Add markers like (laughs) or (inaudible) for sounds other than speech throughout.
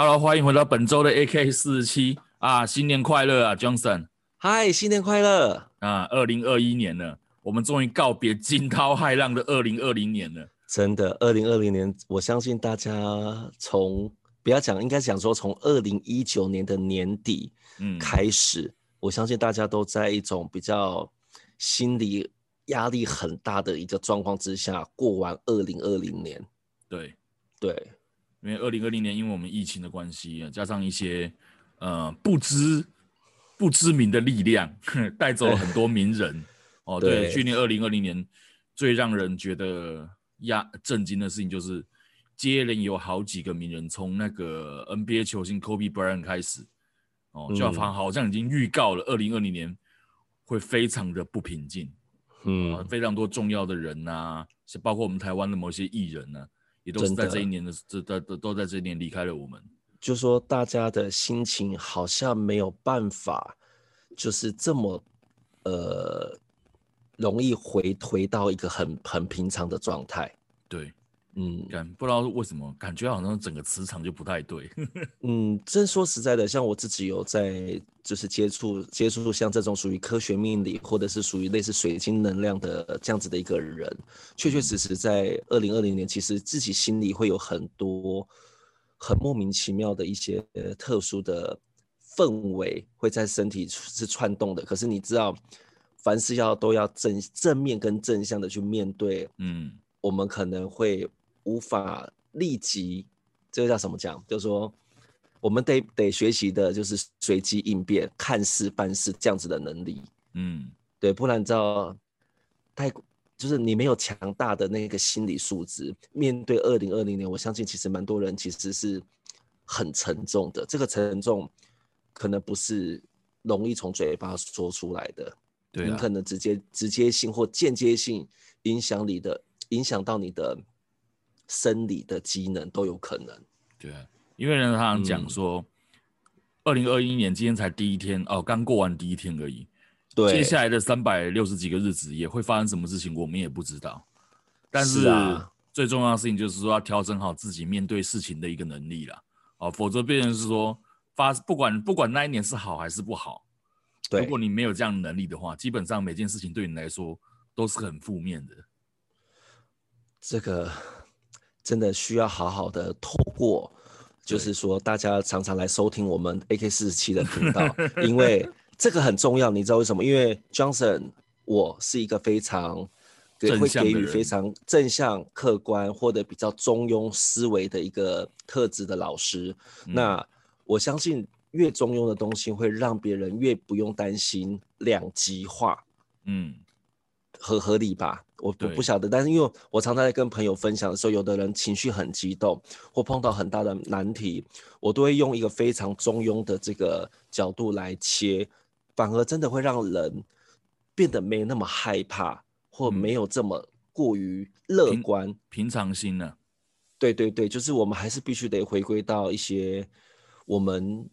Hello，欢迎回到本周的 AK 四十七啊！新年快乐啊，Johnson！嗨，新年快乐啊！二零二一年了，我们终于告别惊涛骇浪的二零二零年了。真的，二零二零年，我相信大家从不要讲，应该讲说从二零一九年的年底嗯开始，嗯、我相信大家都在一种比较心理压力很大的一个状况之下过完二零二零年。对对。对因为二零二零年，因为我们疫情的关系，加上一些呃不知不知名的力量，(laughs) 带走了很多名人。哦，对，对去年二零二零年最让人觉得压震惊的事情，就是接连有好几个名人，从那个 NBA 球星 Kobe Bryant 开始，哦，就好像好像已经预告了二零二零年会非常的不平静。嗯、呃，非常多重要的人呐、啊，包括我们台湾的某些艺人呢、啊。也都是在这一年的，这在都都在这一年离开了我们。就说大家的心情好像没有办法，就是这么呃容易回回到一个很很平常的状态。对。嗯，感不知道为什么，感觉好像整个磁场就不太对。(laughs) 嗯，真说实在的，像我自己有在就是接触接触像这种属于科学命理，或者是属于类似水晶能量的这样子的一个人，确确实实在二零二零年，其实自己心里会有很多很莫名其妙的一些特殊的氛围会在身体是窜动的。可是你知道，凡事要都要正正面跟正向的去面对。嗯，我们可能会。无法立即，这个叫什么讲？就是说，我们得得学习的就是随机应变、看事办事这样子的能力。嗯，对，不然你知道，太就是你没有强大的那个心理素质，面对二零二零年，我相信其实蛮多人其实是很沉重的。这个沉重可能不是容易从嘴巴说出来的，对啊，你可能直接直接性或间接性影响你的，影响到你的。生理的机能都有可能，对，因为呢，他讲说，二零二一年今天才第一天哦，刚过完第一天而已，对，接下来的三百六十几个日子也会发生什么事情，我们也不知道。但是，是啊，最重要的事情就是说，要调整好自己面对事情的一个能力了，哦，否则变成是说发不管不管那一年是好还是不好，对，如果你没有这样的能力的话，基本上每件事情对你来说都是很负面的。这个。真的需要好好的透过，就是说大家常常来收听我们 AK 四十七的频道，(laughs) 因为这个很重要。你知道为什么？因为 Johnson，我是一个非常给会给予非常正向、客观或者比较中庸思维的一个特质的老师。嗯、那我相信，越中庸的东西会让别人越不用担心两极化。嗯，合合理吧？我不不晓得，但是因为我常常在跟朋友分享的时候，有的人情绪很激动，或碰到很大的难题，我都会用一个非常中庸的这个角度来切，反而真的会让人变得没那么害怕，或没有这么过于乐观、平，平常心呢、啊？对对对，就是我们还是必须得回归到一些我们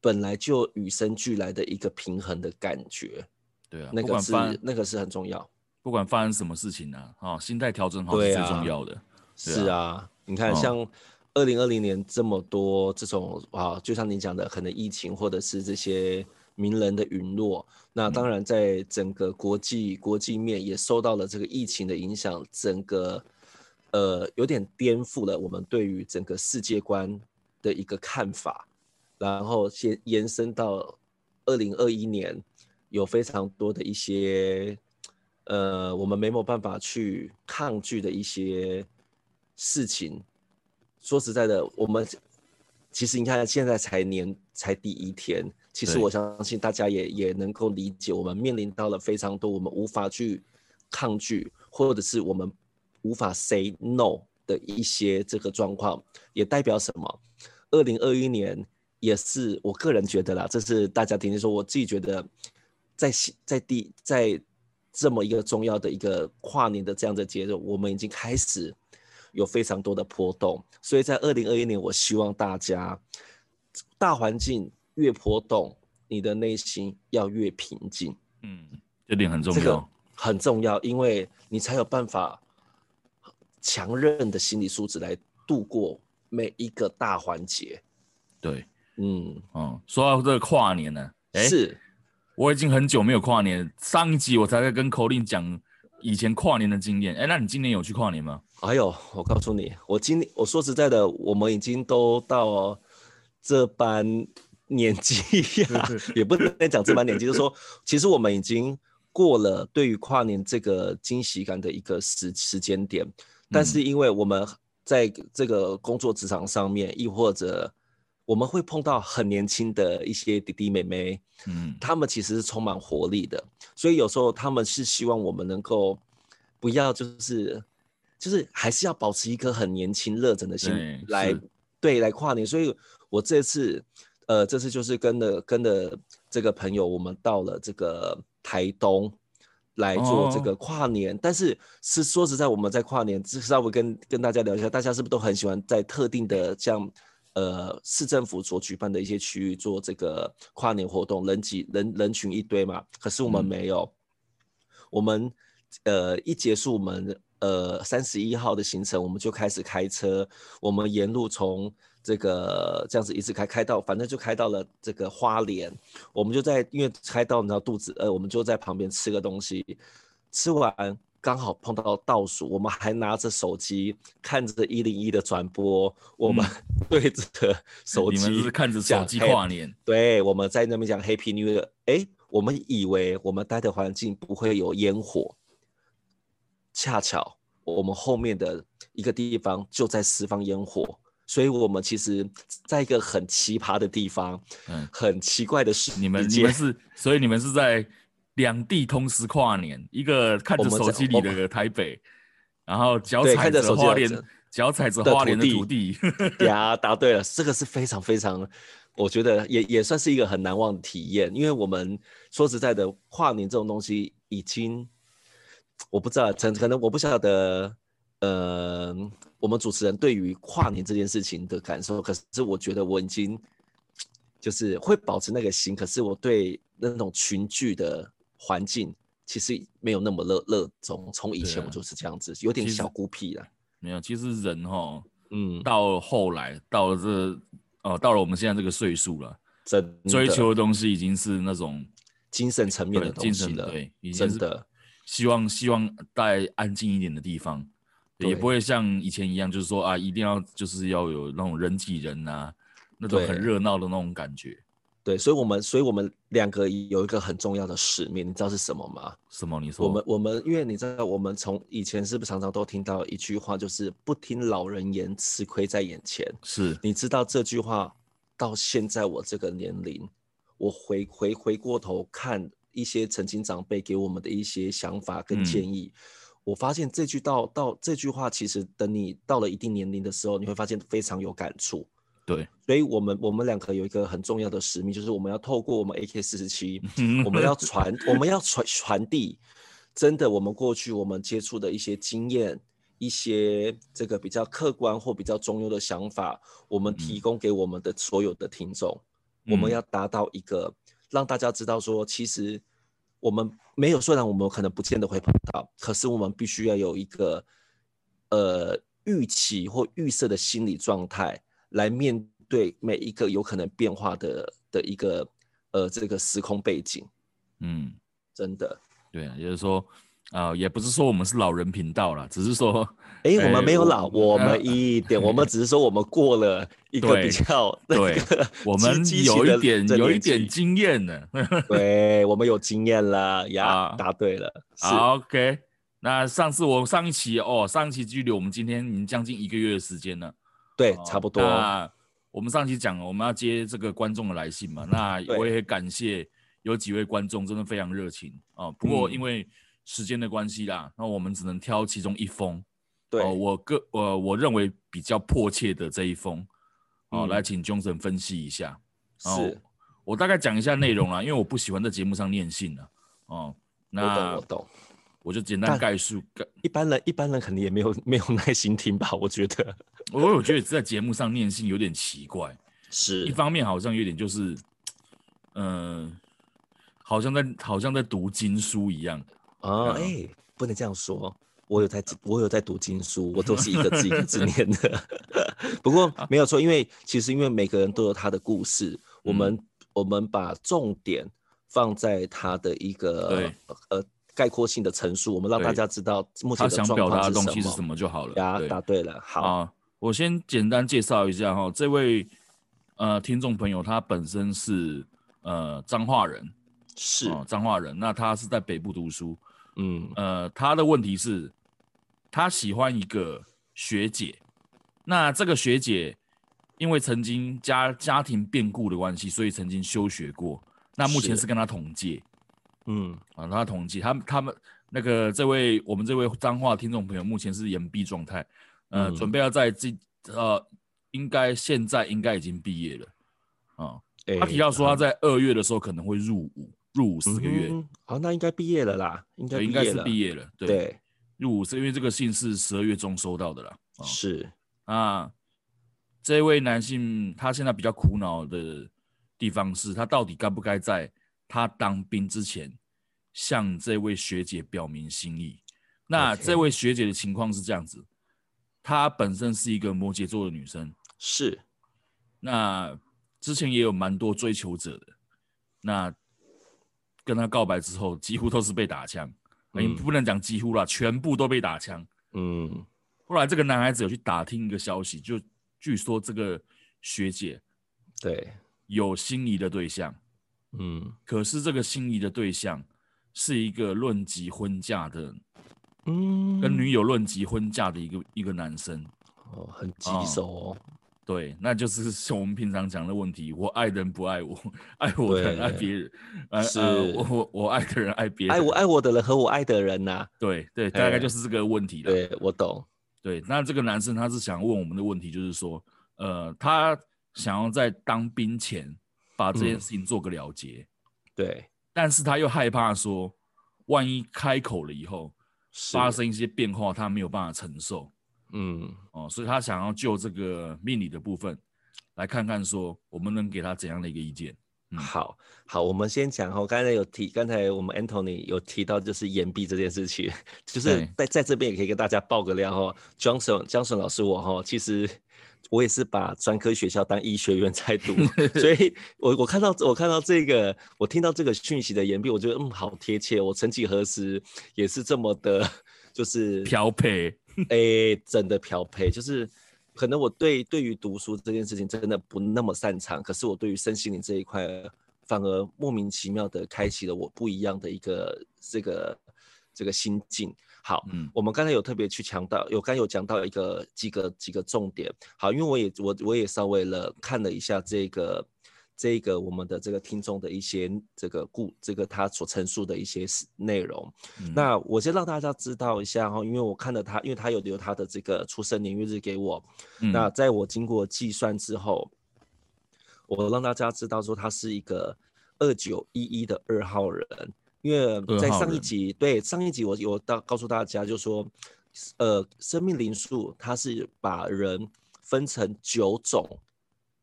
本来就与生俱来的一个平衡的感觉。对啊，那个是那个是很重要。不管发生什么事情呢、啊，啊，心态调整好是最重要的。是啊，你看，像二零二零年这么多这种啊，就像你讲的，可能疫情或者是这些名人的陨落，那当然在整个国际、嗯、国际面也受到了这个疫情的影响，整个呃有点颠覆了我们对于整个世界观的一个看法，然后先延伸到二零二一年，有非常多的一些。呃，我们没有办法去抗拒的一些事情。说实在的，我们其实你看，现在才年才第一天，其实我相信大家也也能够理解，我们面临到了非常多我们无法去抗拒，或者是我们无法 say no 的一些这个状况，也代表什么？二零二一年也是我个人觉得啦，这是大家听听说，我自己觉得在在第在。这么一个重要的一个跨年的这样的节日，我们已经开始有非常多的波动，所以在二零二一年，我希望大家大环境越波动，你的内心要越平静。嗯，这点很重要，这个很重要，因为你才有办法强韧的心理素质来度过每一个大环节。对，嗯，哦，说到这个跨年呢，哎，是，我已经很久没有跨年，上一集我才在跟 Colin 讲以前跨年的经验。哎，那你今年有去跨年吗？哎呦，我告诉你，我今年我说实在的，我们已经都到这般年纪呀、啊，也不能讲这般年纪，就是说，其实我们已经过了对于跨年这个惊喜感的一个时时间点，但是因为我们在这个工作职场上面，亦或者我们会碰到很年轻的一些弟弟妹妹，嗯，他们其实是充满活力的，所以有时候他们是希望我们能够不要就是。就是还是要保持一颗很年轻热忱的心来对来跨年，所以我这次呃这次就是跟着跟着这个朋友，我们到了这个台东来做这个跨年。哦、但是是说实在，我们在跨年，稍微跟跟大家聊一下，大家是不是都很喜欢在特定的像呃市政府所举办的一些区域做这个跨年活动，人挤人人群一堆嘛？可是我们没有，嗯、我们呃一结束我们。呃，三十一号的行程，我们就开始开车，我们沿路从这个这样子一直开开到，反正就开到了这个花莲，我们就在因为开到你知道肚子饿，我们就在旁边吃个东西，吃完刚好碰到倒数，我们还拿着手机看着一零一的转播，我们 (laughs) 对着 (laughs) 手机，你们是看着手机跨年，对，我们在那边讲 Happy New Year，哎，我们以为我们待的环境不会有烟火。恰巧我们后面的一个地方就在释放烟火，所以我们其实在一个很奇葩的地方，嗯，很奇怪的事。你们你们是，所以你们是在两地同时跨年，一个看着手机里的台北，然后脚踩着花莲，脚踩着花莲的土地。(laughs) 呀，答对了，这个是非常非常，我觉得也也算是一个很难忘的体验，因为我们说实在的，跨年这种东西已经。我不知道，可可能我不晓得，呃，我们主持人对于跨年这件事情的感受。可是我觉得我已经就是会保持那个心，可是我对那种群聚的环境其实没有那么热热衷。从以前我就是这样子，有点小孤僻了。没有，其实人哈，嗯，到后来到了这哦、呃，到了我们现在这个岁数了，真追求的东西已经是那种精神层面的东西了，对，真的。希望希望在安静一点的地方，也不会像以前一样，就是说啊，一定要就是要有那种人挤人啊，那种很热闹的那种感觉。对，所以我们所以我们两个有一个很重要的使命，你知道是什么吗？什么？你说。我们我们因为你知道，我们从以前是不是常常都听到一句话，就是不听老人言，吃亏在眼前。是。你知道这句话到现在我这个年龄，我回回回过头看。一些曾经长辈给我们的一些想法跟建议，嗯、我发现这句到到这句话，其实等你到了一定年龄的时候，你会发现非常有感触。对，所以我们我们两个有一个很重要的使命，就是我们要透过我们 AK 四十七，我们要传 (laughs) 我们要传传递，真的我们过去我们接触的一些经验，一些这个比较客观或比较中庸的想法，我们提供给我们的所有的听众，嗯、我们要达到一个。让大家知道说，其实我们没有，虽然我们可能不见得会碰到，可是我们必须要有一个呃预期或预设的心理状态，来面对每一个有可能变化的的一个呃这个时空背景。嗯，真的。对啊，也就是说。啊、呃，也不是说我们是老人频道啦，只是说，哎、欸，我们没有老，我，我们一点，我们只是说我们过了一个比较对，对，我们有一点有一点经验呢，对，我们有经验了呀，答对了。好，OK，那上次我上一期哦，上一期距离我们今天已经将近一个月的时间了，对，差不多。那我们上期讲了，我们要接这个观众的来信嘛，那我也很感谢有几位观众真的非常热情啊、哦，不过因为。时间的关系啦，那我们只能挑其中一封。对，呃、我个呃，我认为比较迫切的这一封，哦、来请 Johnson 分析一下。是，我大概讲一下内容啦，因为我不喜欢在节目上念信了。哦、呃，那我懂，我懂，我就简单概述。一般人一般人肯定也没有没有耐心听吧？我觉得，(laughs) 我我觉得在节目上念信有点奇怪。(laughs) 是，一方面好像有点就是，嗯、呃，好像在好像在读经书一样。哦，哎、欸，不能这样说。我有在，我有在读经书，我都是一个字一个字念的。(laughs) 不过没有错，因为其实因为每个人都有他的故事，我们、嗯、我们把重点放在他的一个呃概括性的陈述，我们让大家知道目前他想表达的东西是什么就好了。呀，答对了。好，啊、我先简单介绍一下哈，这位呃听众朋友，他本身是呃彰化人，是彰化人，那他是在北部读书，嗯呃，他的问题是。他喜欢一个学姐，那这个学姐因为曾经家家庭变故的关系，所以曾经休学过。那目前是跟他同届，嗯啊，他统计，他他们那个这位我们这位脏话听众朋友目前是延毕状态，呃，嗯、准备要在这呃，应该现在应该已经毕业了啊。欸、他提到说他在二月的时候可能会入伍，入伍四个月，好、那应该毕业了啦，应该应该是毕业了，对。对入伍是因为这个信是十二月中收到的啦，哦、是啊，这位男性他现在比较苦恼的地方是他到底该不该在他当兵之前向这位学姐表明心意？那这位学姐的情况是这样子，她本身是一个摩羯座的女生，是，那之前也有蛮多追求者的，那跟她告白之后，几乎都是被打枪。你不能讲几乎啦，全部都被打枪。嗯，后来这个男孩子有去打听一个消息，就据说这个学姐对有心仪的对象，嗯，可是这个心仪的对象是一个论及婚嫁的，嗯，跟女友论及婚嫁的一个一个男生，哦，很棘手哦。对，那就是像我们平常讲的问题，我爱的人不爱我，爱我的人爱别人，呃我我我爱的人爱别人，爱我爱我的人和我爱的人呐、啊，对对，大概就是这个问题了。对，我懂。对，那这个男生他是想问我们的问题，就是说，呃，他想要在当兵前把这件事情做个了结，嗯、对，但是他又害怕说，万一开口了以后发生一些变化，他没有办法承受。嗯哦，所以他想要就这个命理的部分来看看，说我们能给他怎样的一个意见？嗯、好好，我们先讲哈，刚才有提，刚才我们 Anthony 有提到就是岩壁这件事情，就是在在这边也可以跟大家爆个料哈，Johnson Johnson 老师我哈，其实我也是把专科学校当医学院在读，(laughs) 所以我我看到我看到这个，我听到这个讯息的言毕，我觉得嗯好贴切，我曾几何时也是这么的，就是调配。哎、欸，真的漂配，就是可能我对对于读书这件事情真的不那么擅长，可是我对于身心灵这一块，反而莫名其妙的开启了我不一样的一个这个这个心境。好，嗯，我们刚才有特别去强调，有刚有讲到一个几个几个重点。好，因为我也我我也稍微了看了一下这个。这个我们的这个听众的一些这个故，这个他所陈述的一些内容，嗯、那我先让大家知道一下哈，因为我看了他，因为他有留他的这个出生年月日给我，嗯、那在我经过计算之后，我让大家知道说他是一个二九一一的二号人，因为在上一集，对上一集我有到告诉大家就说，呃，生命灵数它是把人分成九种。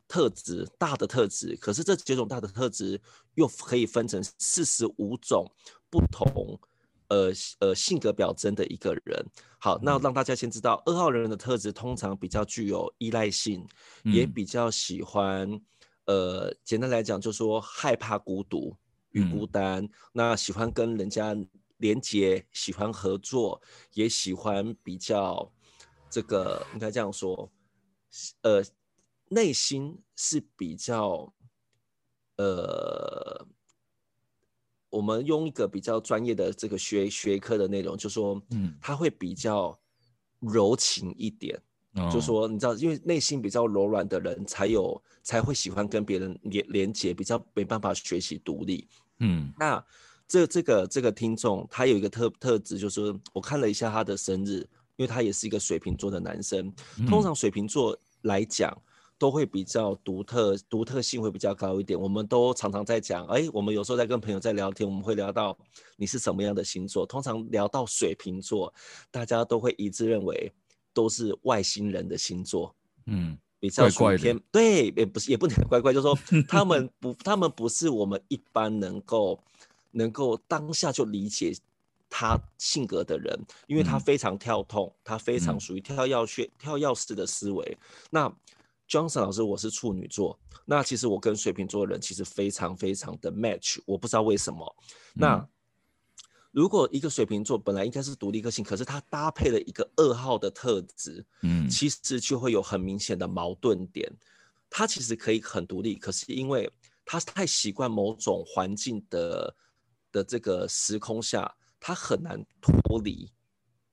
特质大的特质，可是这九种大的特质又可以分成四十五种不同，呃呃性格表征的一个人。好，那让大家先知道，二号人的特质通常比较具有依赖性，也比较喜欢，呃，简单来讲就是说害怕孤独与孤单，那喜欢跟人家连接，喜欢合作，也喜欢比较这个应该这样说，呃。内心是比较，呃，我们用一个比较专业的这个学学科的内容，就说，嗯，他会比较柔情一点，嗯、就说你知道，因为内心比较柔软的人，才有才会喜欢跟别人连连接，比较没办法学习独立，嗯，那这这个这个听众他有一个特特质，就是我看了一下他的生日，因为他也是一个水瓶座的男生，通常水瓶座来讲。都会比较独特，独特性会比较高一点。我们都常常在讲，哎，我们有时候在跟朋友在聊天，我们会聊到你是什么样的星座。通常聊到水瓶座，大家都会一致认为都是外星人的星座，嗯，比较属于偏，怪怪对，也不是也不能怪怪，就是说他们不，他们不是我们一般能够能够当下就理解他性格的人，因为他非常跳痛，嗯、他非常属于跳跃式、跳跃式的思维。那 Johnson 老师，我是处女座，那其实我跟水瓶座的人其实非常非常的 match，我不知道为什么。嗯、那如果一个水瓶座本来应该是独立个性，可是他搭配了一个二号的特质，嗯，其实就会有很明显的矛盾点。他其实可以很独立，可是因为他太习惯某种环境的的这个时空下，他很难脱离，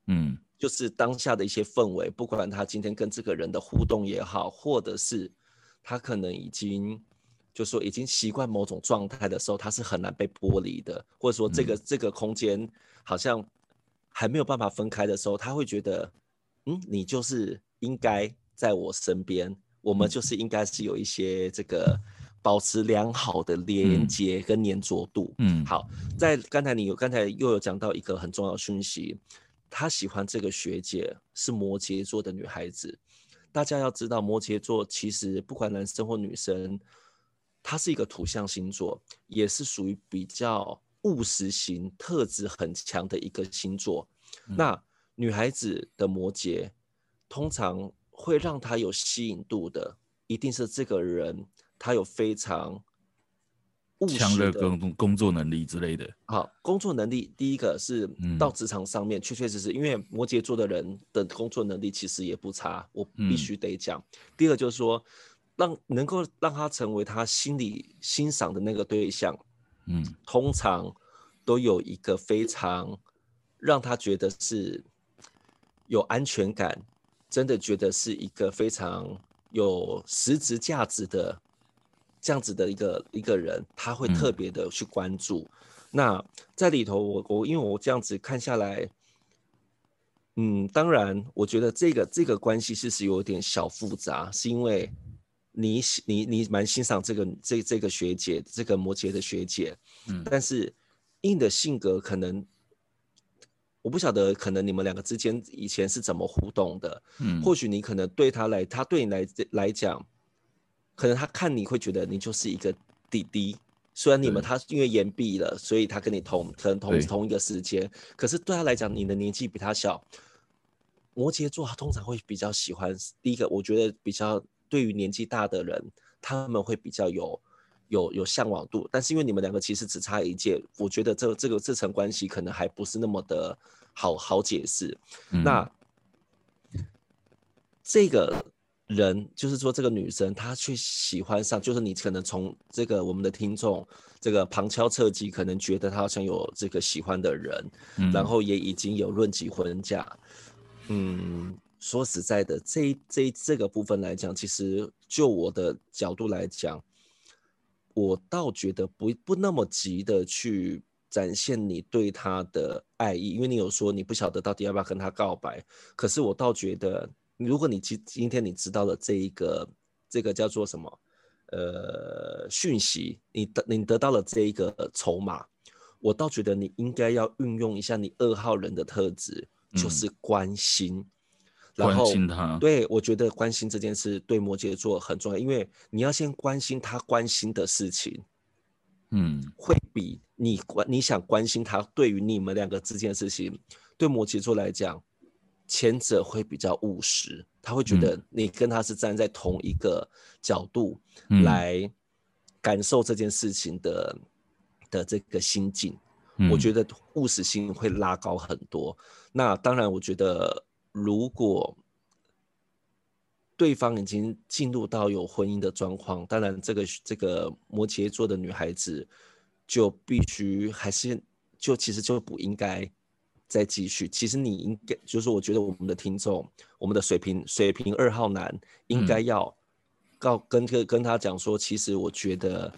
嗯。就是当下的一些氛围，不管他今天跟这个人的互动也好，或者是他可能已经就说已经习惯某种状态的时候，他是很难被剥离的，或者说这个、嗯、这个空间好像还没有办法分开的时候，他会觉得，嗯，你就是应该在我身边，我们就是应该是有一些这个保持良好的连接跟粘着度。嗯，好，在刚才你有刚才又有讲到一个很重要的讯息。他喜欢这个学姐是摩羯座的女孩子，大家要知道摩羯座其实不管男生或女生，他是一个土象星座，也是属于比较务实型、特质很强的一个星座。嗯、那女孩子的摩羯，通常会让她有吸引度的，一定是这个人他有非常。强的工工作能力之类的。好，工作能力第一个是到职场上面，确确实实，因为摩羯座的人的工作能力其实也不差，我必须得讲。嗯、第二个就是说，让能够让他成为他心里欣赏的那个对象，嗯，通常都有一个非常让他觉得是有安全感，真的觉得是一个非常有实质价值的。这样子的一个一个人，他会特别的去关注。嗯、那在里头我，我我因为我这样子看下来，嗯，当然，我觉得这个这个关系其实有点小复杂，是因为你你你蛮欣赏这个这这个学姐，这个摩羯的学姐，嗯，但是硬的性格可能，我不晓得，可能你们两个之间以前是怎么互动的，嗯，或许你可能对他来，他对你来来讲。可能他看你会觉得你就是一个弟弟，虽然你们他因为延毕了，所以他跟你同可能同同一个时间，可是对他来讲，你的年纪比他小。摩羯座他通常会比较喜欢第一个，我觉得比较对于年纪大的人，他们会比较有有有向往度。但是因为你们两个其实只差一届，我觉得这这个这层关系可能还不是那么的好好解释。嗯、那这个。人就是说，这个女生她去喜欢上，就是你可能从这个我们的听众这个旁敲侧击，可能觉得她好像有这个喜欢的人，嗯、然后也已经有论及婚嫁。嗯，说实在的，这这这个部分来讲，其实就我的角度来讲，我倒觉得不不那么急的去展现你对他的爱意，因为你有说你不晓得到底要不要跟他告白，可是我倒觉得。如果你今今天你知道了这一个这个叫做什么呃讯息，你得你得到了这一个筹码，我倒觉得你应该要运用一下你二号人的特质，就是关心，嗯、然后关心他。对，我觉得关心这件事对摩羯座很重要，因为你要先关心他关心的事情，嗯，会比你关你想关心他对于你们两个之间的事情，对摩羯座来讲。前者会比较务实，他会觉得你跟他是站在同一个角度来感受这件事情的、嗯、的这个心境，嗯、我觉得务实性会拉高很多。那当然，我觉得如果对方已经进入到有婚姻的状况，当然这个这个摩羯座的女孩子就必须还是就其实就不应该。再继续，其实你应该就是，我觉得我们的听众，我们的水平水平二号男应该要告跟跟跟他讲说，其实我觉得，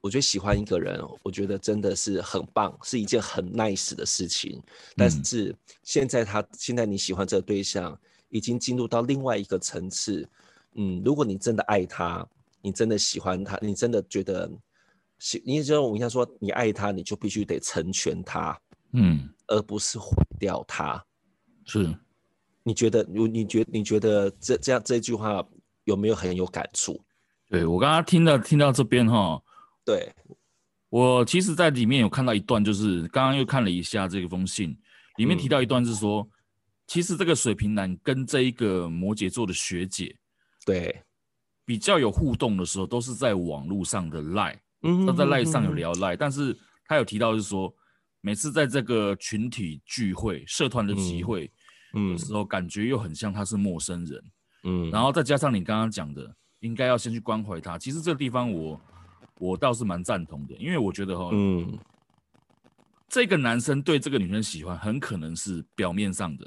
我觉得喜欢一个人，我觉得真的是很棒，是一件很 nice 的事情。但是现在他现在你喜欢这个对象，已经进入到另外一个层次。嗯，如果你真的爱他，你真的喜欢他，你真的觉得喜，你就我应该说，你爱他，你就必须得成全他。嗯，而不是毁掉他，是？你觉得？你你觉你觉得这这样这句话有没有很有感触？对，我刚刚听到听到这边哈，对，我其实在里面有看到一段，就是刚刚又看了一下这个封信，里面提到一段是说，嗯、其实这个水瓶男跟这一个摩羯座的学姐，对，比较有互动的时候，都是在网络上的赖，嗯，他在赖上有聊赖，但是他有提到是说，每次在这个群体聚会、社团的集会，嗯，的时候，感觉又很像他是陌生人，嗯，然后再加上你刚刚讲的，应该要先去关怀他。其实这个地方我。我倒是蛮赞同的，因为我觉得哈，嗯，这个男生对这个女生喜欢，很可能是表面上的，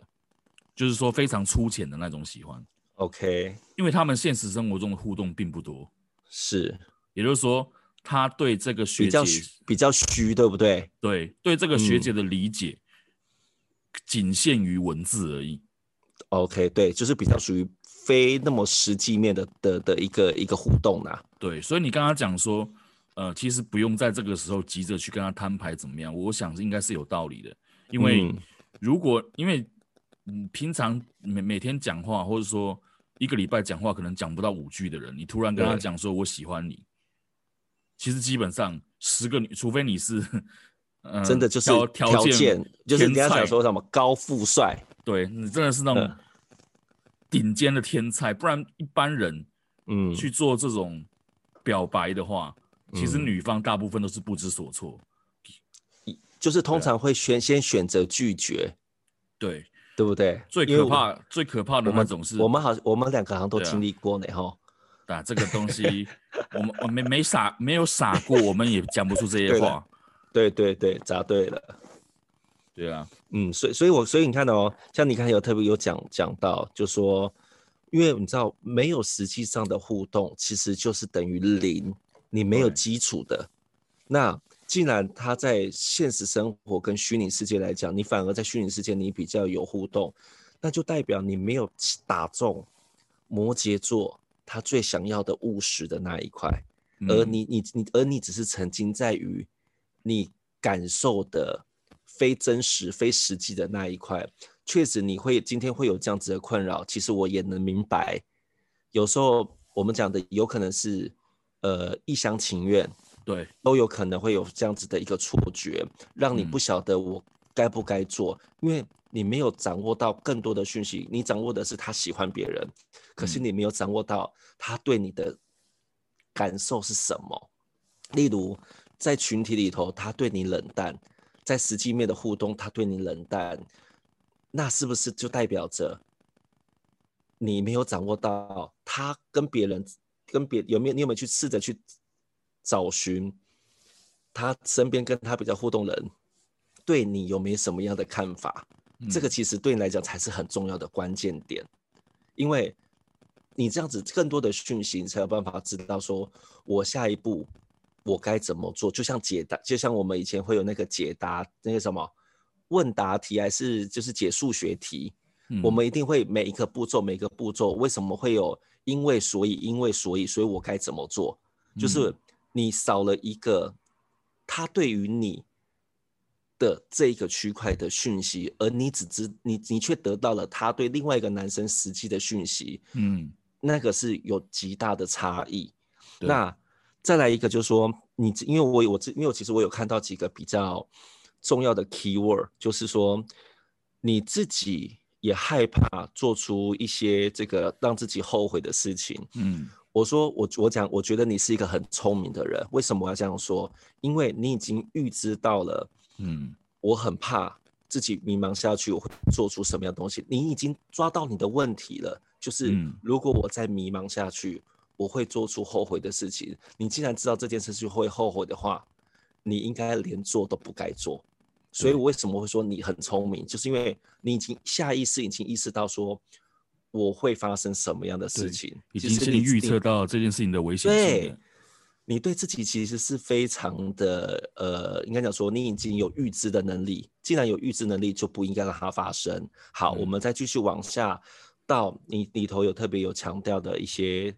就是说非常粗浅的那种喜欢。OK，因为他们现实生活中的互动并不多，是，也就是说，他对这个学姐比较比较虚，对不对？对，对这个学姐的理解仅限于文字而已。OK，对，就是比较属于非那么实际面的的的一个一个互动啦。对，所以你刚刚讲说。呃，其实不用在这个时候急着去跟他摊牌怎么样，我想应该是有道理的。因为如果、嗯、因为嗯平常每每天讲话，或者说一个礼拜讲话可能讲不到五句的人，你突然跟他讲说我喜欢你，其实基本上十个女，除非你是嗯真的就是条件，就是人家想说什么高富帅，对你真的是那种顶尖的天才，不然一般人嗯去做这种表白的话。其实女方大部分都是不知所措，嗯、就是通常会选先选择拒绝，对对不对？最可怕最可怕的那种是，我们好，我们两个好像都经历过呢，哈。啊，这个东西，我们我没没傻，没有傻过，我们也讲不出这些话。对对对，答对了。对啊，嗯，所以所以我所以你看到哦，像你看有特别有讲讲到，就说，因为你知道，没有实际上的互动，其实就是等于零。你没有基础的，那既然他在现实生活跟虚拟世界来讲，你反而在虚拟世界你比较有互动，那就代表你没有打中摩羯座他最想要的务实的那一块，而你你你而你只是曾经在于你感受的非真实非实际的那一块，确实你会今天会有这样子的困扰，其实我也能明白，有时候我们讲的有可能是。呃，一厢情愿，对，都有可能会有这样子的一个错觉，让你不晓得我该不该做，嗯，因为你没有掌握到更多的讯息，你掌握的是他喜欢别人，可是你没有掌握到他对你的感受是什么。例如，在群体里头，他对你冷淡，在实际面的互动，他对你冷淡，那是不是就代表着你没有掌握到他跟别人？跟别有没有你有没有去试着去找寻他身边跟他比较互动的人对你有没有什么样的看法？嗯。这个其实对你来讲才是很重要的关键点，因为你这样子更多的讯息，你才有办法知道说我下一步我该怎么做。就像解答，就像我们以前会有那个解答那个什么问答题，还是就是解数学题，嗯，我们一定会每一个步骤每一个步骤为什么会有？因为所以，因为所以，所以我该怎么做？就是你少了一个他对于你的这一个区块的讯息，而你只知你你却得到了他对另外一个男生实际的讯息，嗯，那个是有极大的差异。那再来一个就是说，你因为我我因为我其实我有看到几个比较重要的 keyword，就是说你自己。也害怕做出一些这个让自己后悔的事情。嗯，我说我我讲，我觉得你是一个很聪明的人。为什么我要这样说？因为你已经预知到了，嗯，我很怕自己迷茫下去，我会做出什么样的东西。你已经抓到你的问题了，就是如果我再迷茫下去，我会做出后悔的事情。你既然知道这件事情会后悔的话，你应该连做都不该做。所以，我为什么会说你很聪明？就是因为你已经下意识已经意识到说我会发生什么样的事情，已经是你预测到这件事情的危险性。对，你对自己其实是非常的呃，应该讲说你已经有预知的能力。既然有预知能力，就不应该让它发生。好，我们再继续往下到你里头有特别有强调的一些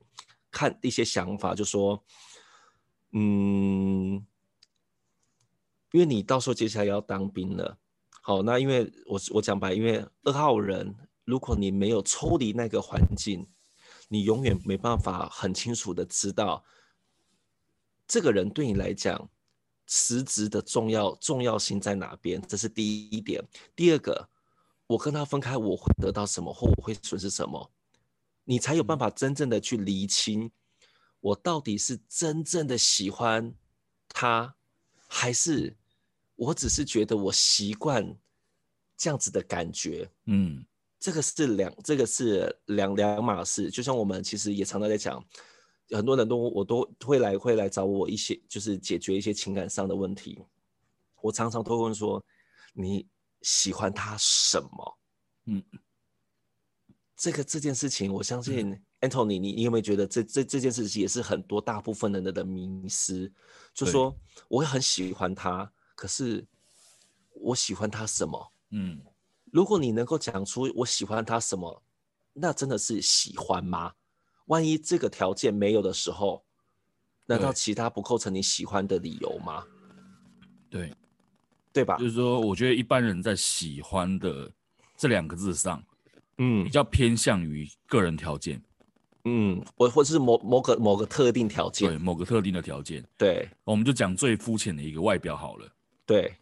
看一些想法，就说嗯。因为你到时候接下来要当兵了，好，那因为我我讲白，因为二号人，如果你没有抽离那个环境，你永远没办法很清楚的知道，这个人对你来讲，实质的重要重要性在哪边？这是第一点。第二个，我跟他分开，我会得到什么，或我会损失什么？你才有办法真正的去厘清，我到底是真正的喜欢他，还是我只是觉得我习惯这样子的感觉？嗯，这个是两，这个是两两码事。就像我们其实也常常在讲。很多人都我都会来会来找我一些，就是解决一些情感上的问题。我常常都会问说：“你喜欢他什么？”嗯，这个这件事情，我相信 Anthony，你你有没有觉得这这这件事情也是很多大部分人的的迷思？就说我会很喜欢他，可是我喜欢他什么？嗯，如果你能够讲出我喜欢他什么，那真的是喜欢吗？万一这个条件没有的时候，难道其他不构成你喜欢的理由吗？对，对吧？就是说，我觉得一般人在喜欢的这两个字上，嗯，比较偏向于个人条件，嗯，或或者是某某个某个特定条件，对，某个特定的条件，对，我们就讲最肤浅的一个外表好了，对，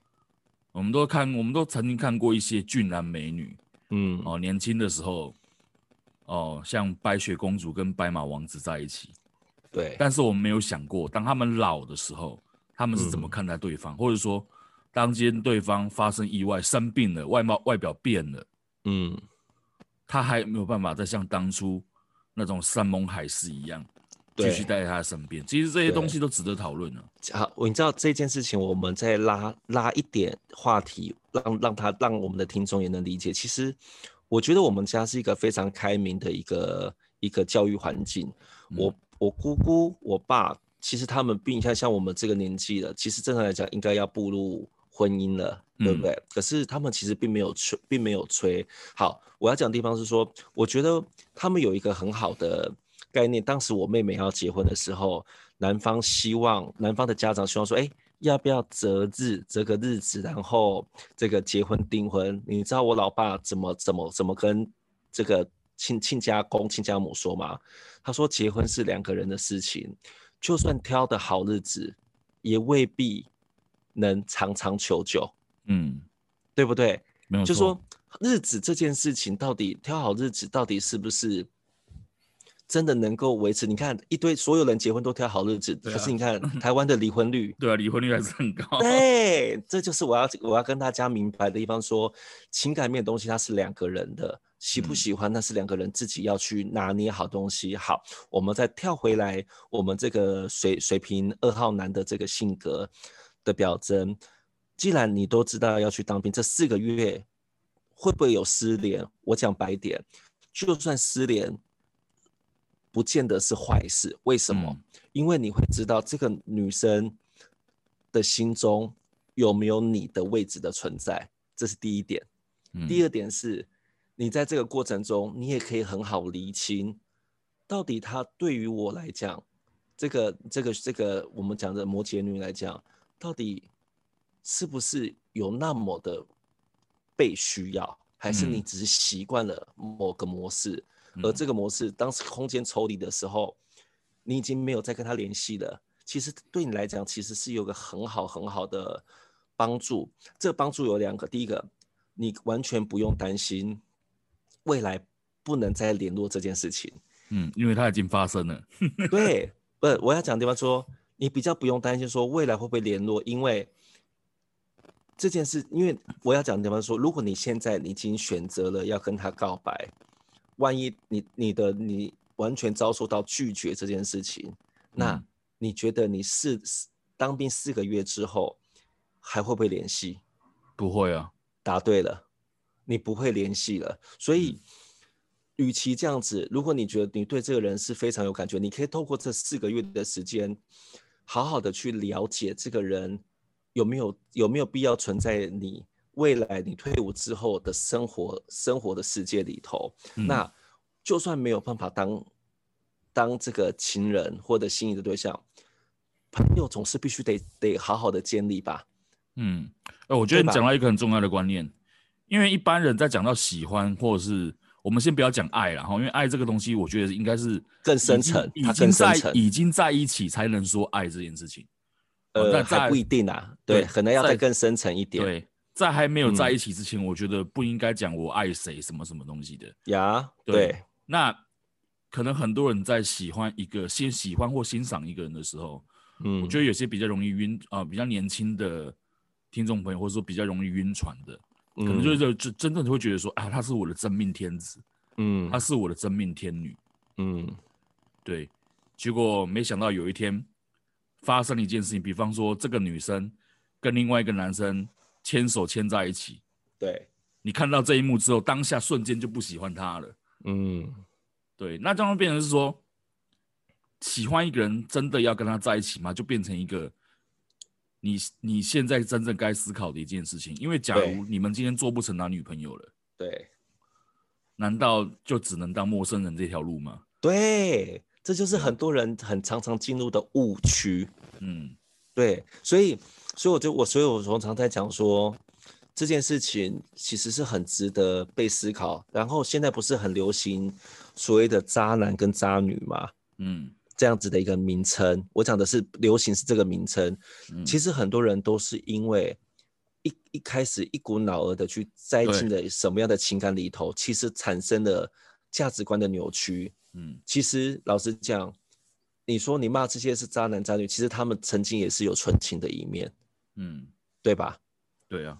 我们都看，我们都曾经看过一些俊男美女，嗯，哦，年轻的时候。哦，像白雪公主跟白马王子在一起，对。但是我们没有想过，当他们老的时候，他们是怎么看待对方，嗯、或者说，当今对方发生意外、生病了，外貌外表变了，嗯，他还没有办法再像当初那种山盟海誓一样，继续待在他身边。其实这些东西都值得讨论呢。好，你知道这件事情，我们再拉拉一点话题，让让他让我们的听众也能理解。其实。我觉得我们家是一个非常开明的一个一个教育环境。我我姑姑我爸，其实他们并像像我们这个年纪了，其实正常来讲应该要步入婚姻了，对不对？嗯、可是他们其实并没有催，并没有催。好，我要讲的地方是说，我觉得他们有一个很好的概念。当时我妹妹要结婚的时候，男方希望男方的家长希望说，哎。要不要择日择个日子，然后这个结婚订婚？你知道我老爸怎么怎么怎么跟这个亲亲家公亲家母说吗？他说结婚是两个人的事情，就算挑的好日子，也未必能长长久久。嗯，对不对？没有。就说日子这件事情，到底挑好日子，到底是不是？真的能够维持？你看一堆所有人结婚都挑好日子，啊、可是你看 (laughs) 台湾的离婚率，(laughs) 对啊，离婚率还是很高。对，这就是我要我要跟大家明白的地方说，说情感面的东西它是两个人的，喜不喜欢那是两个人自己要去拿捏好东西。好，我们再跳回来，我们这个水水瓶二号男的这个性格的表征，既然你都知道要去当兵，这四个月会不会有失联？我讲白点，就算失联。不见得是坏事，为什么？嗯、因为你会知道这个女生的心中有没有你的位置的存在，这是第一点。嗯、第二点是，你在这个过程中，你也可以很好厘清，到底她对于我来讲，这个这个这个我们讲的摩羯女来讲，到底是不是有那么的被需要，还是你只是习惯了某个模式？嗯而这个模式，当时空间抽离的时候，你已经没有再跟他联系了。其实对你来讲，其实是有个很好很好的帮助。这个帮助有两个，第一个，你完全不用担心未来不能再联络这件事情。嗯，因为它已经发生了。(laughs) 对，不，我要讲的地方说，你比较不用担心说未来会不会联络，因为这件事，因为我要讲的地方说，如果你现在你已经选择了要跟他告白。万一你你的你完全遭受到拒绝这件事情，嗯、那你觉得你四当兵四个月之后还会不会联系？不会啊。答对了，你不会联系了。所以，与、嗯、其这样子，如果你觉得你对这个人是非常有感觉，你可以透过这四个月的时间，好好的去了解这个人有没有有没有必要存在你。未来你退伍之后的生活，生活的世界里头，嗯、那就算没有办法当当这个情人或者心仪的对象，朋友总是必须得得好好的建立吧。嗯，呃，我觉得你讲到一个很重要的观念，因为一般人在讲到喜欢或者是我们先不要讲爱了哈，因为爱这个东西，我觉得应该是更深层，已经在已经在一起才能说爱这件事情。呃，那还不一定啊，对，对可能要再更深层一点。对，在还没有在一起之前，嗯、我觉得不应该讲我爱谁什么什么东西的呀。对，对。那可能很多人在喜欢一个先喜欢或欣赏一个人的时候，嗯，我觉得有些比较容易晕啊、呃，比较年轻的听众朋友，或者说比较容易晕船的，可能就是就真正会觉得说啊，他是我的真命天子，嗯，他是我的真命天女，嗯，对，结果没想到有一天。发生一件事情，比方说这个女生跟另外一个男生牵手牵在一起，对，你看到这一幕之后，当下瞬间就不喜欢他了。嗯，对，那这样变成是说，喜欢一个人真的要跟他在一起吗？就变成一个你你现在真正该思考的一件事情。因为假如你们今天做不成男女朋友了，对，难道就只能当陌生人这条路吗？对。这就是很多人很常常进入的误区，嗯，对，所以，所以我就我，所以我常常在讲说，这件事情其实是很值得被思考。然后现在不是很流行所谓的渣男跟渣女嘛，嗯，这样子的一个名称，我讲的是流行是这个名称。嗯，其实很多人都是因为一一开始一股脑儿的去栽进了什么样的情感里头，其实产生了价值观的扭曲。嗯，其实老实讲，你说你骂这些是渣男渣女，其实他们曾经也是有纯情的一面，嗯，对吧？对啊，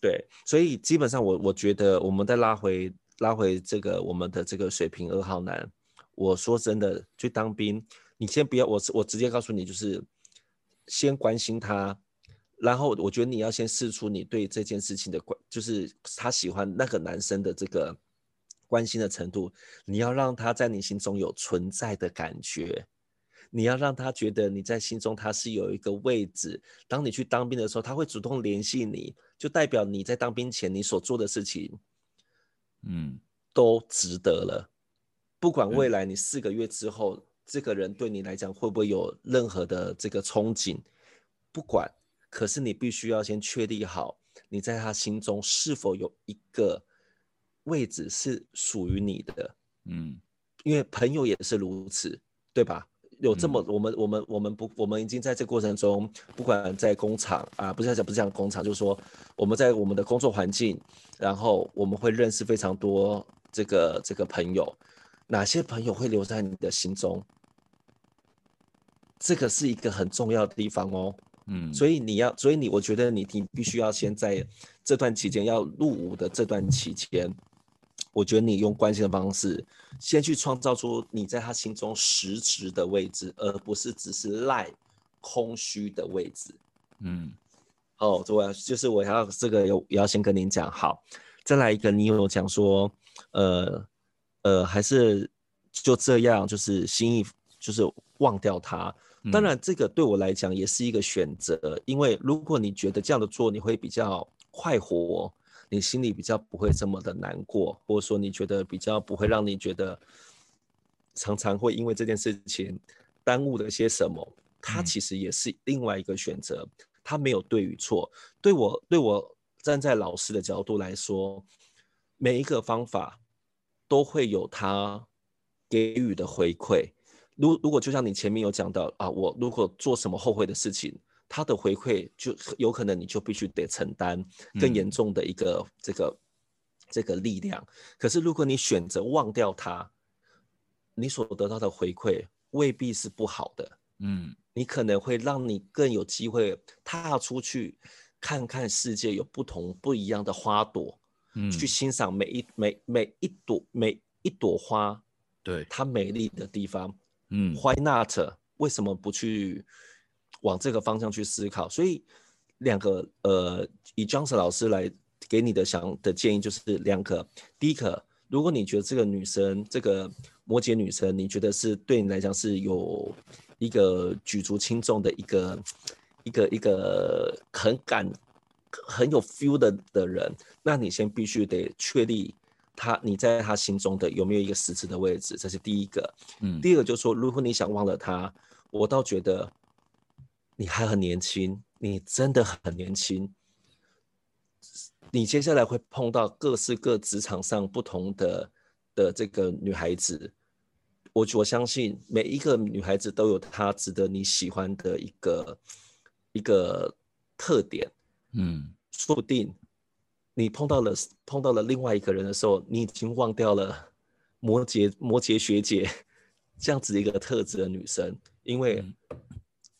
对，所以基本上我我觉得，我们再拉回拉回这个我们的这个水平二号男，我说真的，去当兵，你先不要，我我直接告诉你，就是先关心他，然后我觉得你要先试出你对这件事情的关，就是他喜欢那个男生的这个。关心的程度，你要让他在你心中有存在的感觉，你要让他觉得你在心中他是有一个位置。当你去当兵的时候，他会主动联系你，就代表你在当兵前你所做的事情，嗯，都值得了。不管未来你四个月之后，嗯，这个人对你来讲会不会有任何的这个憧憬，不管，可是你必须要先确立好，你在他心中是否有一个。位置是属于你的，嗯，因为朋友也是如此，对吧？有这么，嗯、我们我们我们不，我们已经在这过程中，不管在工厂啊，不是讲不是讲工厂，就是说我们在我们的工作环境，然后我们会认识非常多这个这个朋友，哪些朋友会留在你的心中？这个是一个很重要的地方哦，嗯，所以你要，所以你，我觉得你你必须要先在这段期间要入伍的这段期间。我觉得你用关心的方式，先去创造出你在他心中实质的位置，而不是只是赖空虚的位置。嗯，哦，我要就是我要这个有也要先跟您讲好，再来一个，你有讲说，呃呃，还是就这样，就是心意就是忘掉他。当然，这个对我来讲也是一个选择，因为如果你觉得这样的做你会比较快活。你心里比较不会这么的难过，或者说你觉得比较不会让你觉得常常会因为这件事情耽误了些什么，它其实也是另外一个选择，它没有对与错。对我对我站在老师的角度来说，每一个方法都会有它给予的回馈。如如果就像你前面有讲到啊，我如果做什么后悔的事情。他的回馈就有可能你就必须得承担更严重的一个这个、嗯、这个力量。可是如果你选择忘掉它，你所得到的回馈未必是不好的。嗯，你可能会让你更有机会踏出去看看世界，有不同不一样的花朵，嗯，去欣赏每一每每一朵每一朵花，对它美丽的地方。嗯，Why not？为什么不去？往这个方向去思考，所以两个呃，以 Johnson 老师来给你的想的建议就是两个。第一个，如果你觉得这个女生，这个摩羯女生，你觉得是对你来讲是有一个举足轻重的一个一个一个很感很有 feel 的的人，那你先必须得确立他你在他心中的有没有一个实质的位置，这是第一个。嗯，第二个就是说，如果你想忘了他，我倒觉得。你还很年轻，你真的很年轻。你接下来会碰到各式各职场上不同的的这个女孩子，我我相信每一个女孩子都有她值得你喜欢的一个一个特点，嗯，说不定你碰到了碰到了另外一个人的时候，你已经忘掉了摩羯摩羯学姐 (laughs) 这样子一个特质的女生，因为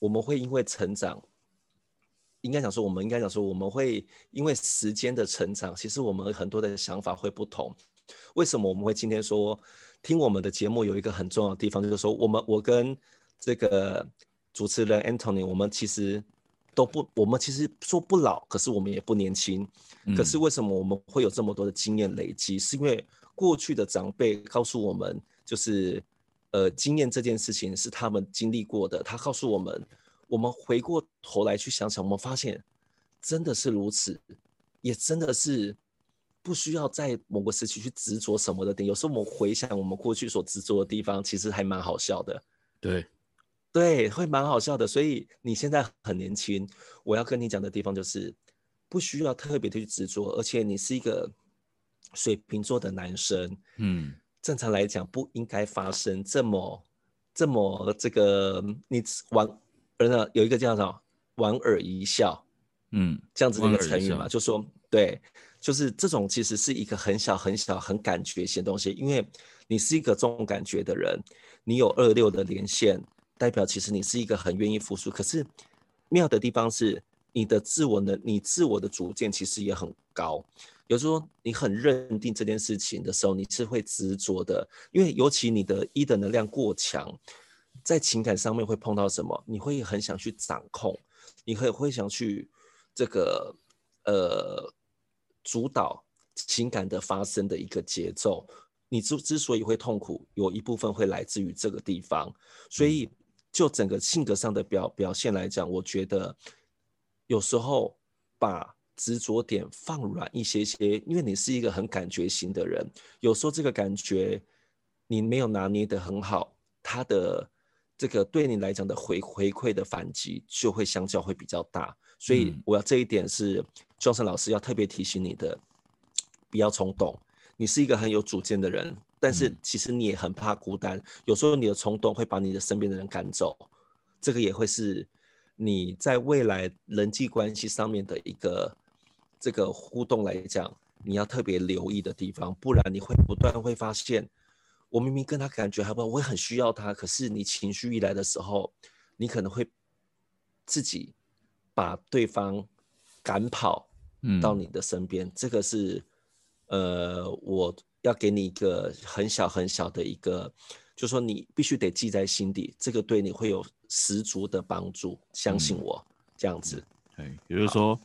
我们会因为成长，应该讲说，我们应该讲说，我们会因为时间的成长，其实我们很多的想法会不同。为什么我们会今天说听我们的节目有一个很重要的地方，就是说我们我跟这个主持人 Anthony，我们其实都不，我们其实说不老，可是我们也不年轻。可是为什么我们会有这么多的经验累积？是因为过去的长辈告诉我们，就是呃，经验这件事情是他们经历过的。他告诉我们，我们回过头来去想想，我们发现真的是如此，也真的是。不需要在某个时期去执着什么的点，有时候我们回想我们过去所执着的地方，其实还蛮好笑的。对，对，会蛮好笑的。所以你现在很年轻，我要跟你讲的地方就是，不需要特别的去执着，而且你是一个水瓶座的男生，嗯，正常来讲不应该发生这么这么这个你莞尔呢，有一个叫什么莞尔一笑，嗯，这样子的一个成语嘛，就说对。就是这种其实是一个很小很小很感觉性的东西，因为你是一个重感觉的人，你有二六的连线，代表其实你是一个很愿意付出。可是妙的地方是，你的自我的你自我的主见其实也很高。有时候你很认定这件事情的时候，你是会执着的，因为尤其你的一的能量过强，在情感上面会碰到什么，你会很想去掌控，你会会想去这个呃。主导情感的发生的一个节奏，你之之所以会痛苦，有一部分会来自于这个地方。所以就整个性格上的表表现来讲，我觉得有时候把执着点放软一些些，因为你是一个很感觉型的人，有时候这个感觉你没有拿捏的很好，他的这个对你来讲的回回馈的反击就会相较会比较大。所以我要这一点是 Johnson 老师要特别提醒你的，不要冲动。你是一个很有主见的人，但是其实你也很怕孤单。有时候你的冲动会把你的身边的人赶走，这个也会是你在未来人际关系上面的一个这个互动来讲，你要特别留意的地方。不然你会不断会发现，我明明跟他感觉还不好，我也很需要他，可是你情绪一来的时候，你可能会自己。把对方赶跑到你的身边，嗯，这个是呃，我要给你一个很小很小的一个，就说你必须得记在心底，这个对你会有十足的帮助，相信我，嗯，这样子。对，也就是说，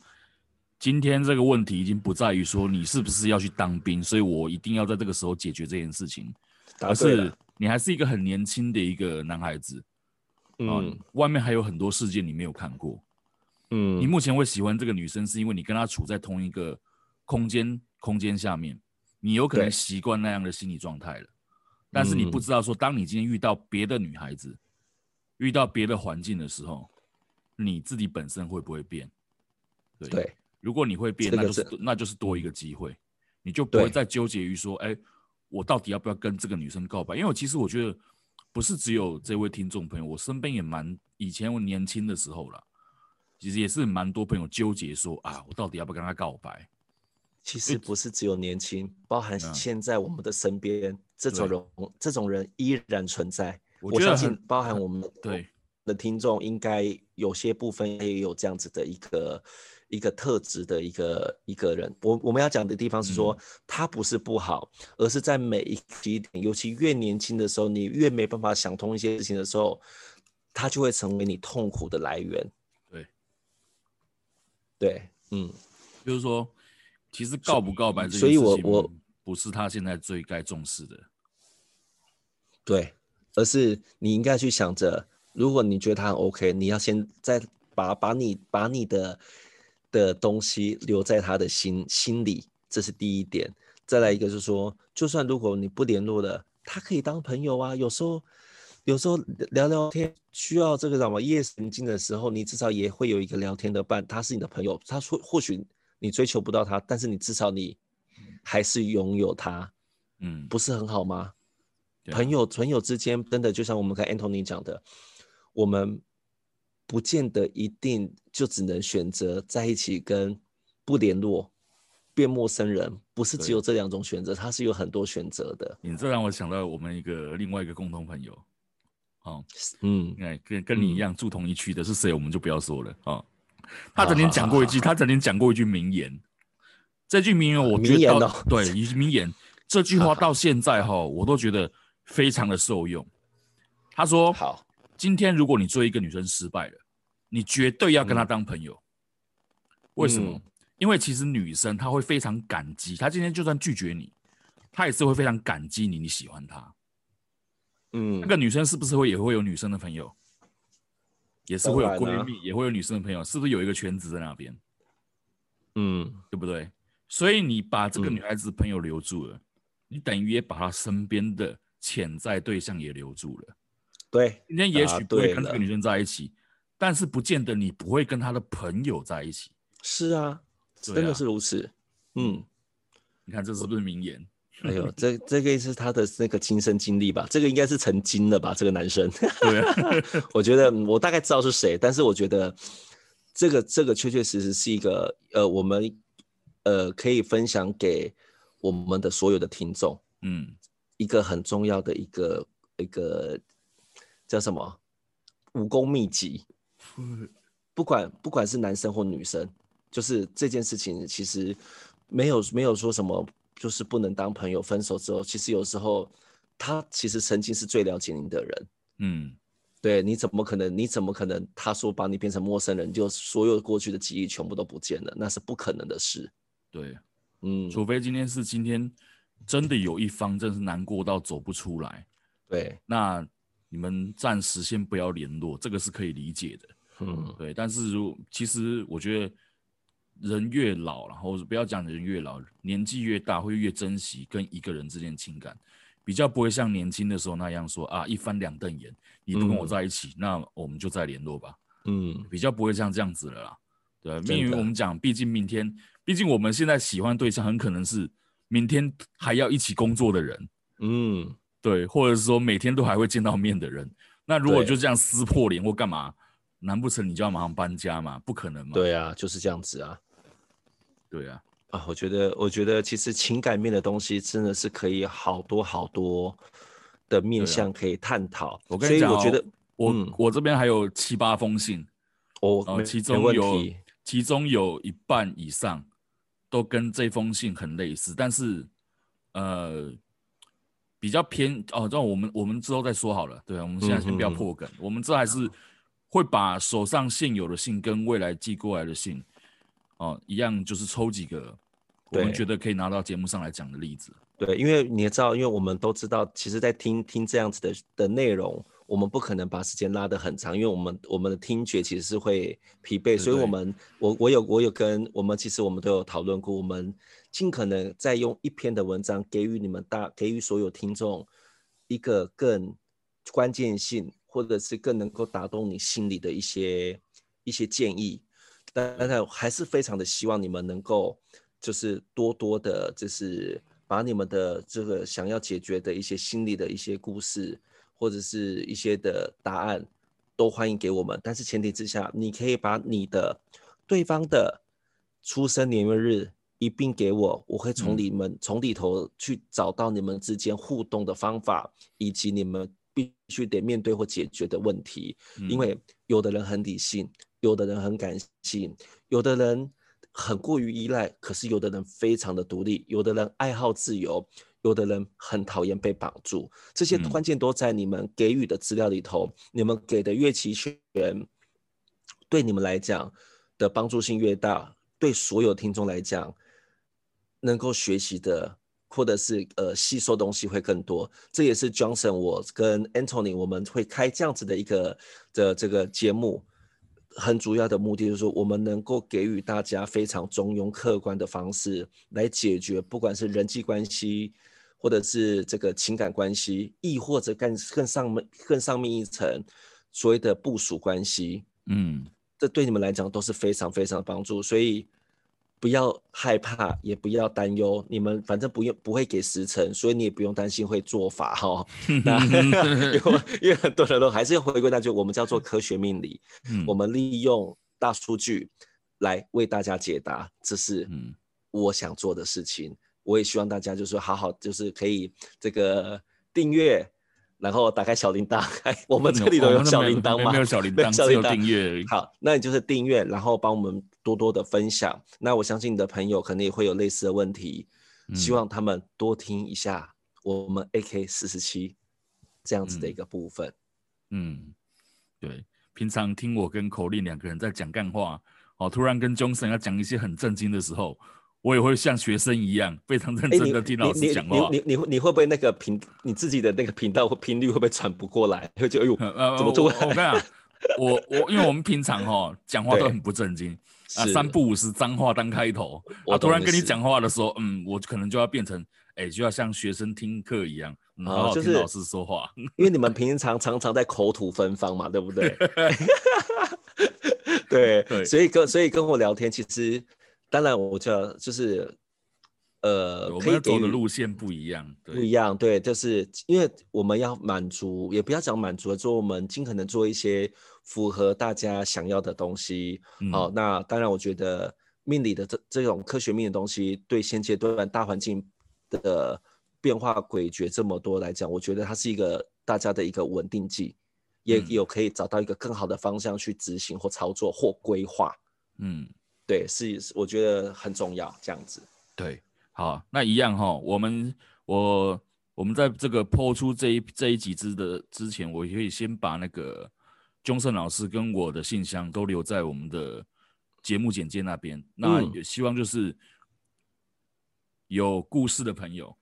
今天这个问题已经不在于说你是不是要去当兵，所以我一定要在这个时候解决这件事情，而是你还是一个很年轻的一个男孩子，嗯，外面还有很多世界你没有看过。嗯，你目前会喜欢这个女生，是因为你跟她处在同一个空间空间下面，你有可能习惯那样的心理状态了。但是你不知道说，当你今天遇到别的女孩子，遇到别的环境的时候，你自己本身会不会变？对，对，如果你会变，那就是那就是多一个机会，你就不会再纠结于说，哎，我到底要不要跟这个女生告白？因为我其实我觉得，不是只有这位听众朋友，我身边也蛮以前我年轻的时候了。其实也是蛮多朋友纠结说啊，我到底要不要跟她告白？其实不是只有年轻，包含现在我们的身边、嗯、这种人，这种人依然存在。我，我相信，包含我们对的听众，应该有些部分也有这样子的一个一个特质的一个一个人。我我们要讲的地方是说，他不是不好，而是在每一个点，尤其越年轻的时候，你越没办法想通一些事情的时候，他就会成为你痛苦的来源。对，对嗯，就是说，其实告不告白这件事情，所以我我不是他现在最该重视的，对，而是你应该去想着，如果你觉得他很 OK，你要先再把把你把你的的东西留在他的心心里，这是第一点。再来一个就是说，就算如果你不联络了，他可以当朋友啊，有时候。有时候聊聊天需要这个什么夜神经的时候，你至少也会有一个聊天的伴，他是你的朋友。他说或许你追求不到他，但是你至少你还是拥有他，嗯，不是很好吗？朋友朋友之间真的就像我们跟 Anthony 讲的，我们不见得一定就只能选择在一起跟不联络。变陌生人不是只有这两种选择，它是有很多选择的。你这让我想到我们一个另外一个共同朋友，哦，嗯，哎，跟跟你一样住同一区的是谁，我们就不要说了啊。哦，他曾经讲过一句，他曾经讲过一句名言，这句名言我觉得，哦，对，名言，这句话到现在哈，我都觉得非常的受用。他说：“好，今天如果你追一个女生失败了，你绝对要跟她当朋友。为什么？”因为其实女生她会非常感激，她今天就算拒绝你，她也是会非常感激你，你喜欢她。嗯，那个女生是不是会也会有女生的朋友，也是会有闺蜜，也会有女生的朋友，是不是有一个圈子在那边？嗯，对不对？所以你把这个女孩子朋友留住了，嗯、你等于也把她身边的潜在对象也留住了。对，今天也许不会跟这个女生在一起，但是不见得你不会跟他的朋友在一起。是啊。真的是如此，啊、嗯，你看这是不是名言？(laughs) 哎呦，这这个是他的那个亲身经历吧？这个应该是曾经的吧？这个男生，(laughs) 对啊，(laughs) 我觉得我大概知道是谁，但是我觉得这个这个确确实实是一个呃，我们呃可以分享给我们的所有的听众，嗯，一个很重要的一个一个叫什么武功秘籍，不管不管是男生或女生。就是这件事情，其实没有没有说什么，就是不能当朋友。分手之后，其实有时候他其实曾经是最了解你的人。嗯，对，你怎么可能？你怎么可能？他说把你变成陌生人，就所有过去的记忆全部都不见了，那是不可能的事。对，嗯，除非今天是今天真的有一方真是难过到走不出来。对，那你们暂时先不要联络，这个是可以理解的。嗯，对，但是如其实我觉得。人越老，然后不要讲人越老，年纪越大会越珍惜跟一个人之间的情感，比较不会像年轻的时候那样说啊，一翻两瞪眼，你不跟我在一起，嗯、那我们就再联络吧。嗯，比较不会像这样子了啦。对，的因为我们讲，毕竟明天，毕竟我们现在喜欢对象很可能是明天还要一起工作的人。嗯，对，或者是说每天都还会见到面的人。那如果就这样撕破脸或干嘛，难不成你就要马上搬家嘛？不可能嘛？对啊，就是这样子啊。对啊，啊，我觉得，我觉得其实情感面的东西真的是可以好多好多的面向可以探讨。我跟你讲，我觉得我、嗯、我这边还有七八封信，哦，其中有其中有一半以上都跟这封信很类似，但是呃比较偏哦，这我们我们之后再说好了。对啊，我们现在先不要破梗，我们这还是会把手上现有的信跟未来寄过来的信。哦，一样就是抽几个，我们觉得可以拿到节目上来讲的例子。对，因为你也知道，因为我们都知道，其实，在听听这样子的的内容，我们不可能把时间拉得很长，因为我们我们的听觉其实是会疲惫，对对，所以我们我我有我有跟我们其实我们都有讨论过，我们尽可能再用一篇的文章给予你们大给予所有听众一个更关键性，或者是更能够打动你心里的一些一些建议。但是还是非常的希望你们能够，就是多多的，就是把你们的这个想要解决的一些心理的一些故事，或者是一些的答案，都欢迎给我们。但是前提之下，你可以把你的对方的出生年月日一并给我，我会从你们从里头去找到你们之间互动的方法，以及你们必须得面对或解决的问题。因为有的人很理性。有的人很感性，有的人很过于依赖，可是有的人非常的独立，有的人爱好自由，有的人很讨厌被绑住。这些关键都在你们给予的资料里头，嗯、你们给的越齐全，对你们来讲的帮助性越大，对所有听众来讲，能够学习的或者是呃吸收东西会更多。这也是 Johnson 我跟 Anthony 我们会开这样子的一个的这个节目。很主要的目的就是说，我们能够给予大家非常中庸、客观的方式来解决，不管是人际关系，或者是这个情感关系，亦或者更更上面、更上面一层所谓的部署关系，嗯，这对你们来讲都是非常非常的帮助。所以，不要害怕，也不要担忧，你们反正不用不会给时辰，所以你也不用担心会做法哈。(laughs) 那 (laughs) 因为因为很多人都还是要回归那句，我们叫做科学命理，(laughs) 嗯、我们利用大数据来为大家解答，这是我想做的事情。我也希望大家就是好好就是可以这个订阅。然后打开小铃铛，我们这里都有小铃铛吗？没有小铃铛，只有订阅。好，那你就是订阅，然后帮我们多多的分享。那我相信你的朋友可能也会有类似的问题，嗯、希望他们多听一下我们 AK 四十七这样子的一个部分。嗯，嗯，对，平常听我跟口令两个人在讲干话，哦，突然跟 Johnson 要讲一些很震惊的时候。我也会像学生一样非常认真的听老师讲话。你你你你，你会不会那个频你自己的那个频道或频率会不会喘不过来？会觉得哎呦，怎么做？我跟你讲，我我因为我们平常哈讲话都很不正经啊，三不五时脏话当开头。我突然跟你讲话的时候，嗯，我可能就要变成哎，就要像学生听课一样，好好听老师说话。(laughs) 因为你们平常常常在口吐芬芳嘛，对不对？(laughs) 对对，所以跟所以跟我聊天其实。当然，我觉得就是，呃，我们要走的路线不一样，不一样，对，就是因为我们要满足，也不要讲满足了，做我们尽可能做一些符合大家想要的东西。嗯、哦，那当然，我觉得命理的这这种科学命的东西，对现阶段大环境的变化诡谲这么多来讲，我觉得它是一个大家的一个稳定剂，也有可以找到一个更好的方向去执行或操作或规划。嗯。对，是我觉得很重要，这样子。对，好，那一样哈，我们我我们在这个播出这一这一集之的之前，我可以先把那个钟胜老师跟我的信箱都留在我们的节目简介那边。那也希望就是有故事的朋友，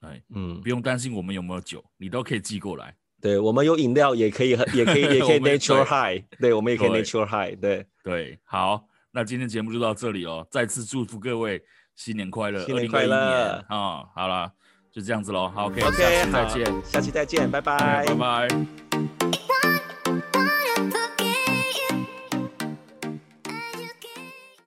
哎，嗯，不用担心我们有没有酒，你都可以寄过来。对，我们有饮料，也可以，(laughs) 也可以，也可以 nature high。对，我们也可以 nature high。对对，好。那今天节目就到这里哦，再次祝福各位新年快乐，新年快乐啊、哦！好了，就这样子喽，好，OK，okay 下期再见，下期再见，拜拜，拜拜。